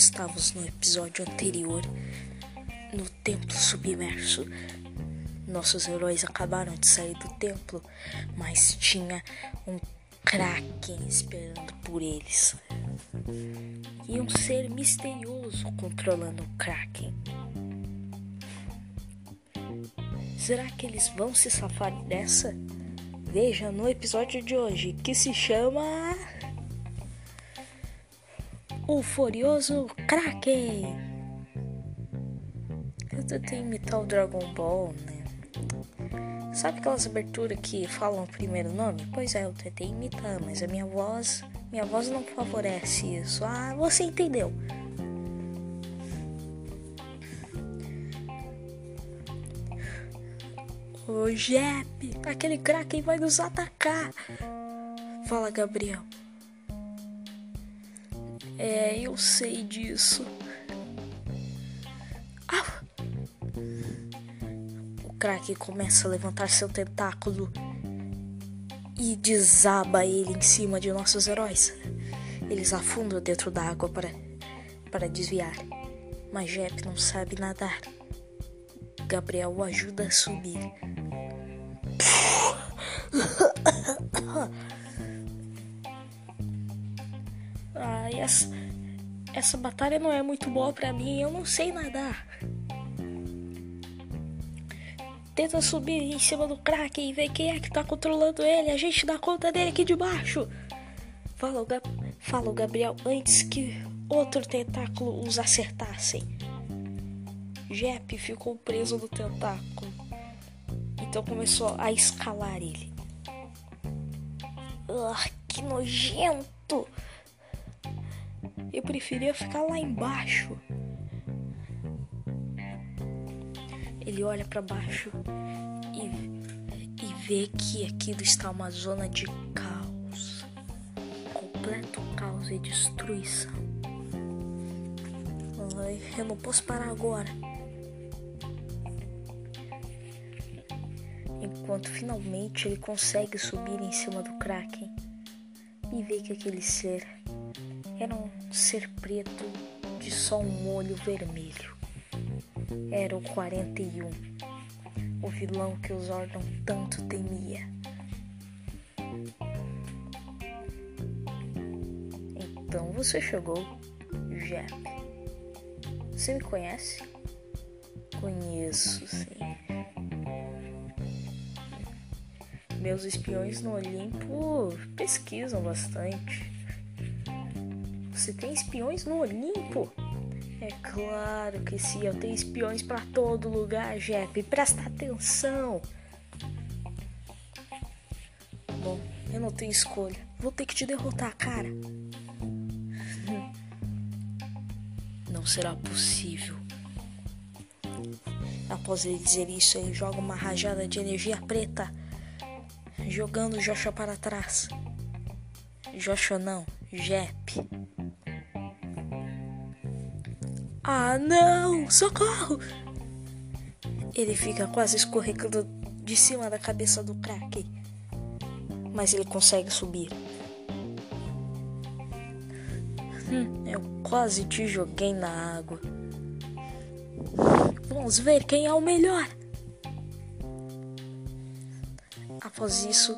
estávamos no episódio anterior, no templo submerso. Nossos heróis acabaram de sair do templo, mas tinha um Kraken esperando por eles. E um ser misterioso controlando o Kraken. Será que eles vão se safar dessa? Veja no episódio de hoje que se chama O Furioso Kraken. Eu tentei imitar o Dragon Ball, né? Sabe aquelas aberturas que falam o primeiro nome? Pois é, eu tentei imitar, mas a minha voz, minha voz não favorece isso. Ah, você entendeu? Ô Jepe, aquele Kraken vai nos atacar. Fala, Gabriel. É, eu sei disso. Ah! O Kraken começa a levantar seu tentáculo e desaba ele em cima de nossos heróis. Eles afundam dentro da água para, para desviar. Mas Jep não sabe nadar. Gabriel o ajuda a subir. Essa, essa batalha não é muito boa pra mim, eu não sei nadar. Tenta subir em cima do Kraken e ver quem é que tá controlando ele. A gente dá conta dele aqui de baixo. Fala o, Gab Fala o Gabriel antes que outro tentáculo os acertassem. Jep ficou preso no tentáculo. Então começou a escalar ele. Uh, que nojento! Eu preferia ficar lá embaixo. Ele olha para baixo e, e vê que aquilo está uma zona de caos completo caos e destruição. Eu não posso parar agora. Enquanto finalmente ele consegue subir em cima do Kraken e vê que aquele ser era um ser preto de só um olho vermelho. Era o 41, o vilão que os Zordon tanto temia. Então você chegou, Jep. Você me conhece? Conheço, sim. Meus espiões no Olimpo pesquisam bastante. Você tem espiões no Olimpo? É claro que sim, eu tenho espiões para todo lugar, Jeff. Presta atenção. Bom, eu não tenho escolha. Vou ter que te derrotar, cara. Não será possível. Após ele dizer isso, ele joga uma rajada de energia preta, jogando Joshua para trás. Joshua não, Jep. Ah, não! Socorro! Ele fica quase escorregando de cima da cabeça do Kraken. Mas ele consegue subir. Hum, eu quase te joguei na água. Vamos ver quem é o melhor. Após isso,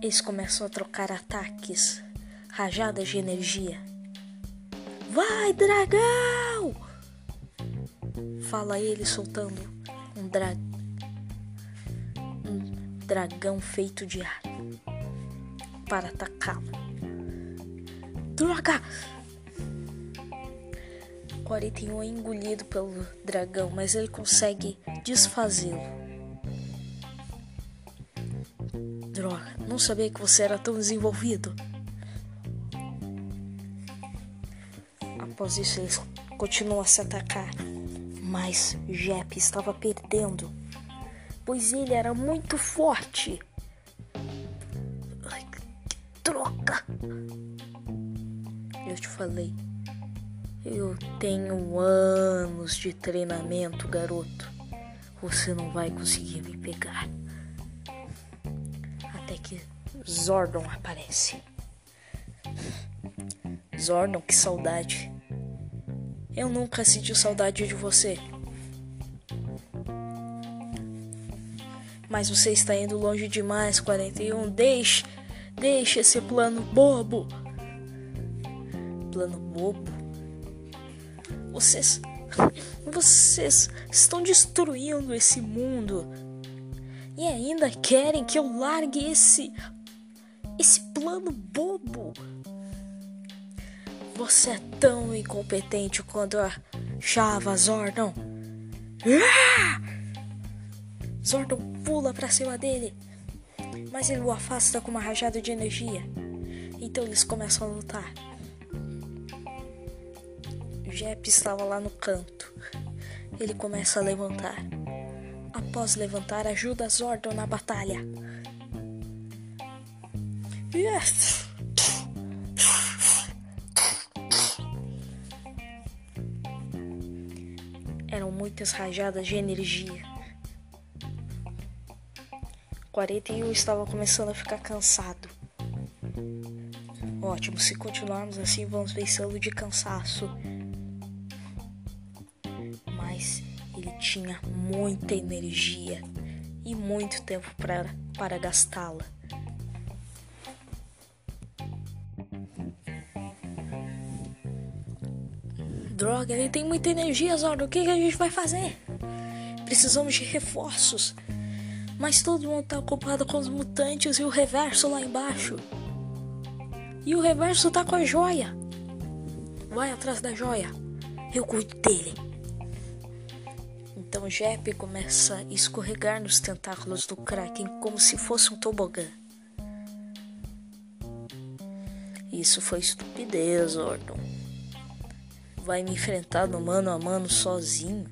eles começam a trocar ataques, rajadas de energia. Vai, dragão! Fala ele soltando um, dra... um dragão feito de ar para atacá-lo. Droga! 41 é engolido pelo dragão, mas ele consegue desfazê-lo. Droga, não sabia que você era tão desenvolvido. Após isso, eles continuam a se atacar, mas Jep estava perdendo, pois ele era muito forte. Ai, que troca! Eu te falei. Eu tenho anos de treinamento, garoto. Você não vai conseguir me pegar. Até que Zordon aparece. Zordon, que saudade. Eu nunca senti saudade de você. Mas você está indo longe demais, 41. Deixe, deixe esse plano bobo. Plano bobo? Vocês, vocês estão destruindo esse mundo. E ainda querem que eu largue esse esse plano bobo. Você é tão incompetente quanto a Chava Zordon. Ah! Zordon pula para cima dele, mas ele o afasta com uma rajada de energia. Então eles começam a lutar. Jep estava lá no canto. Ele começa a levantar. Após levantar, ajuda Zordon na batalha. Yes! Eram muitas rajadas de energia. 41 estava começando a ficar cansado. Ótimo, se continuarmos assim, vamos vencê-lo de cansaço. Mas ele tinha muita energia e muito tempo pra, para gastá-la. Droga, ele tem muita energia, Zoro. O que, que a gente vai fazer? Precisamos de reforços. Mas todo mundo tá ocupado com os mutantes e o reverso lá embaixo. E o reverso tá com a joia. Vai atrás da joia. Eu cuido dele. Então Jep começa a escorregar nos tentáculos do Kraken como se fosse um tobogã. Isso foi estupidez, Ordon. Vai me enfrentar no mano a mano sozinho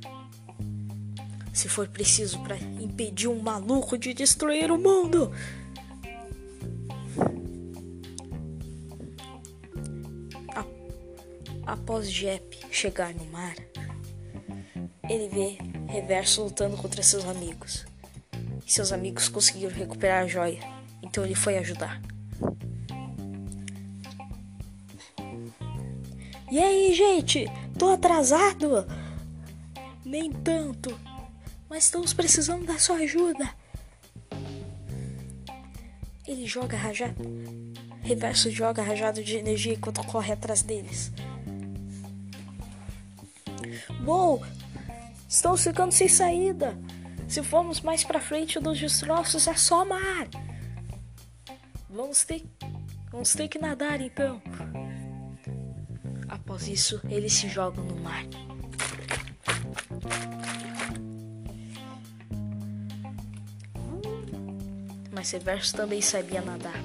se for preciso para impedir um maluco de destruir o mundo. Após Jep chegar no mar, ele vê Reverso lutando contra seus amigos. E seus amigos conseguiram recuperar a joia, então ele foi ajudar. E aí, gente? Tô atrasado? Nem tanto mas estamos precisando da sua ajuda. Ele joga rajado. Reverso joga rajado de energia enquanto corre atrás deles. Bom, estamos ficando sem saída. Se formos mais para frente dos destroços é só mar. Vamos ter, vamos ter que nadar então. Após isso, eles se jogam no mar. Mas Severus também sabia nadar.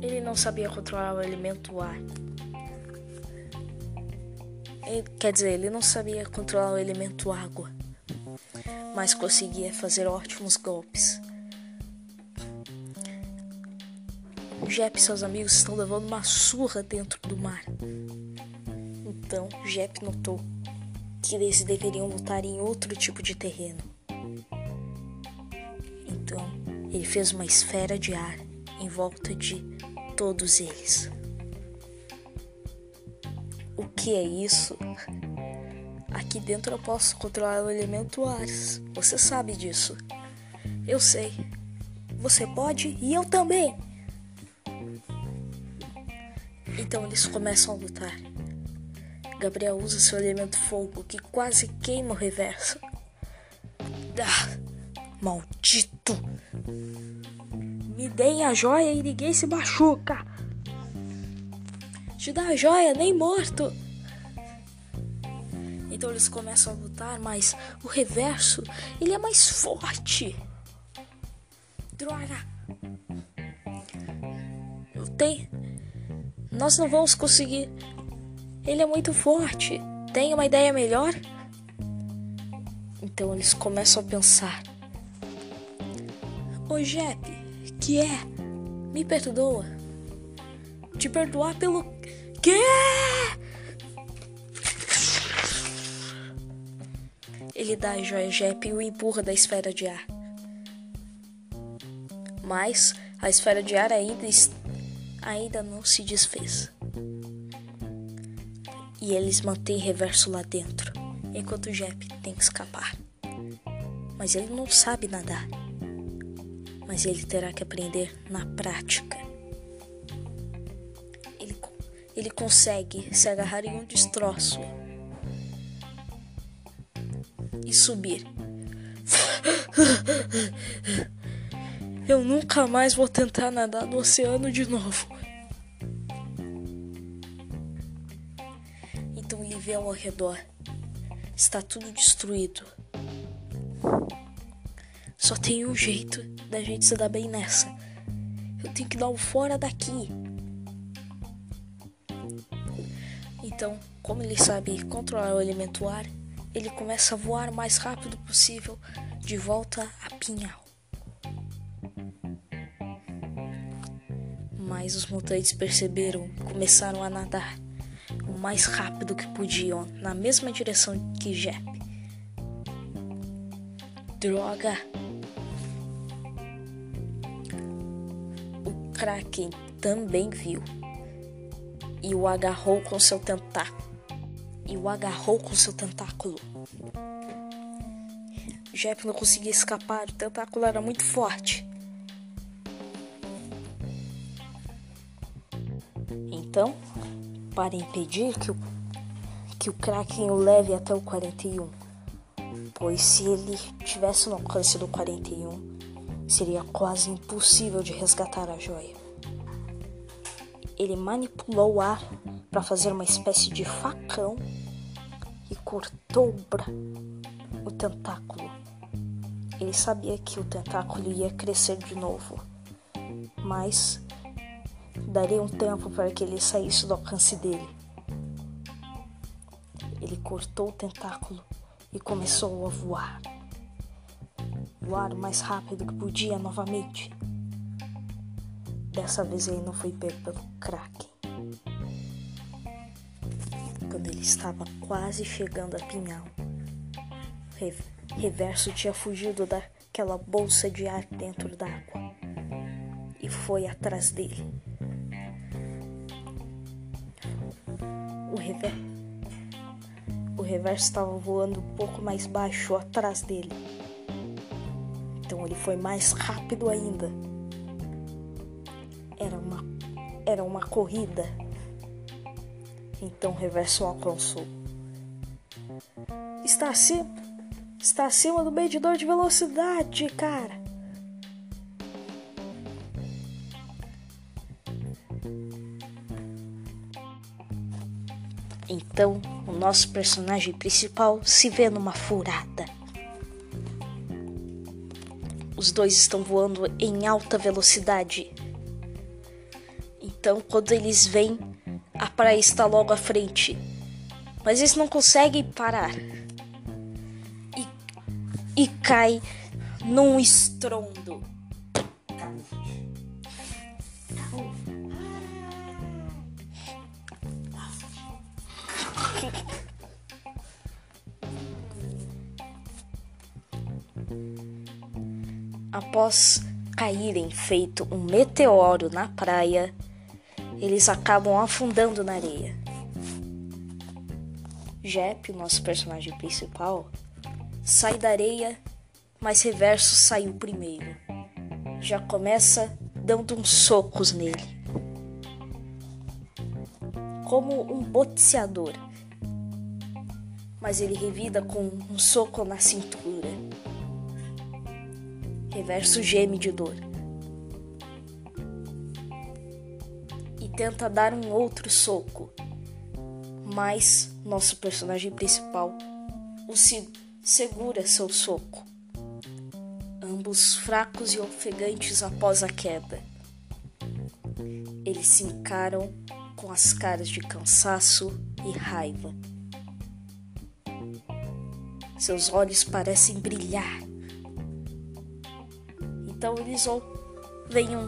Ele não sabia controlar o elemento ar. Ele, quer dizer, ele não sabia controlar o elemento água, mas conseguia fazer ótimos golpes. Jep e seus amigos estão levando uma surra dentro do mar. Então, Jep notou que eles deveriam lutar em outro tipo de terreno. Ele fez uma esfera de ar em volta de todos eles. O que é isso? Aqui dentro eu posso controlar o elemento ar. Você sabe disso. Eu sei. Você pode e eu também. Então eles começam a lutar. Gabriel usa seu elemento fogo que quase queima o reverso. Ah, Maldito! Me deem a joia e ninguém se machuca. Te dá a joia, nem morto. Então eles começam a lutar, mas o reverso, ele é mais forte. Droga. Eu tenho... Nós não vamos conseguir. Ele é muito forte. Tem uma ideia melhor? Então eles começam a pensar. Ô Jep, que é? Me perdoa. Te perdoar pelo quê? Ele dá a joia Jep e o empurra da esfera de ar. Mas a esfera de ar ainda, ainda não se desfez. E eles mantêm reverso lá dentro, enquanto o Jep tem que escapar. Mas ele não sabe nadar. Mas ele terá que aprender na prática. Ele, ele consegue se agarrar em um destroço e subir. Eu nunca mais vou tentar nadar no oceano de novo. Então ele vê ao redor. Está tudo destruído. Só tem um jeito da gente se dar bem nessa. Eu tenho que dar o fora daqui. Então, como ele sabe controlar o elemento ar, ele começa a voar o mais rápido possível de volta a Pinhal. Mas os mutantes perceberam e começaram a nadar o mais rápido que podiam na mesma direção que Jep. Droga! Kraken também viu e o agarrou com seu tentáculo e o agarrou com seu tentáculo. Jep não conseguia escapar, o tentáculo era muito forte. Então, para impedir que o, que o Kraken o leve até o 41, pois se ele tivesse no alcance do 41, seria quase impossível de resgatar a joia. Ele manipulou o ar para fazer uma espécie de facão e cortou o tentáculo. Ele sabia que o tentáculo ia crescer de novo, mas daria um tempo para que ele saísse do alcance dele. Ele cortou o tentáculo e começou a voar. Voar o mais rápido que podia novamente. Dessa vez ele não foi pego pelo Kraken. Quando ele estava quase chegando a Pinhal, Reverso tinha fugido daquela bolsa de ar dentro d'água e foi atrás dele. O, o reverso estava voando um pouco mais baixo atrás dele. Então ele foi mais rápido ainda. Era uma, era uma corrida. Então o reverso alcançou. Está acima, está acima do medidor de velocidade, cara. Então, o nosso personagem principal se vê numa furada. Os dois estão voando em alta velocidade. Então, quando eles vêm, a praia está logo à frente. Mas eles não conseguem parar. E, e cai num estrondo. Após caírem feito um meteoro na praia, eles acabam afundando na areia. Jep, nosso personagem principal, sai da areia, mas Reverso saiu primeiro. Já começa dando uns socos nele. Como um boxeador. Mas ele revida com um soco na cintura. Reverso geme de dor. E tenta dar um outro soco. Mas nosso personagem principal o se segura seu soco. Ambos fracos e ofegantes após a queda. Eles se encaram com as caras de cansaço e raiva. Seus olhos parecem brilhar então eles ouvem um.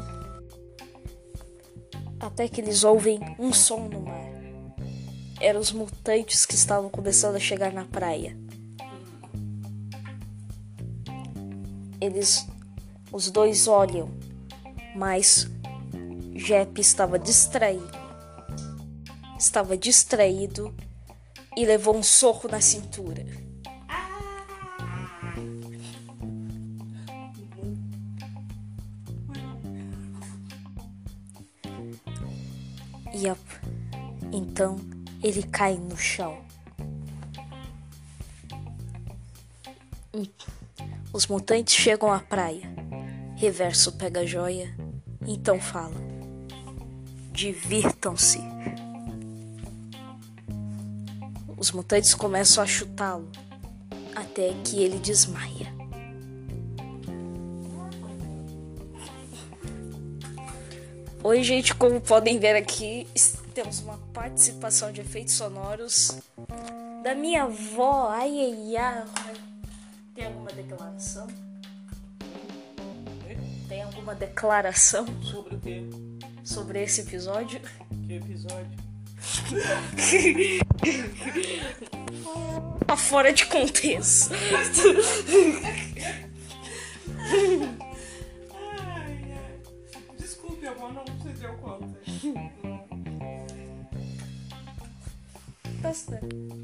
Até que eles ouvem um som no mar. Eram os mutantes que estavam começando a chegar na praia. Eles. Os dois olham, mas Jep estava distraído. Estava distraído e levou um soco na cintura. Ele cai no chão. Os mutantes chegam à praia. Reverso pega a joia, então fala: Divirtam-se. Os mutantes começam a chutá-lo até que ele desmaia. Oi, gente, como podem ver aqui, temos uma participação de efeitos sonoros da minha avó. Ai, ai, ai. Tem alguma declaração? Tem alguma declaração? Sobre o quê? Sobre esse episódio? Que episódio? tá fora de contexto. ai, ai. Desculpe, amor, não se deu conta.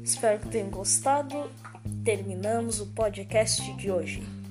Espero que tenham gostado. Terminamos o podcast de hoje.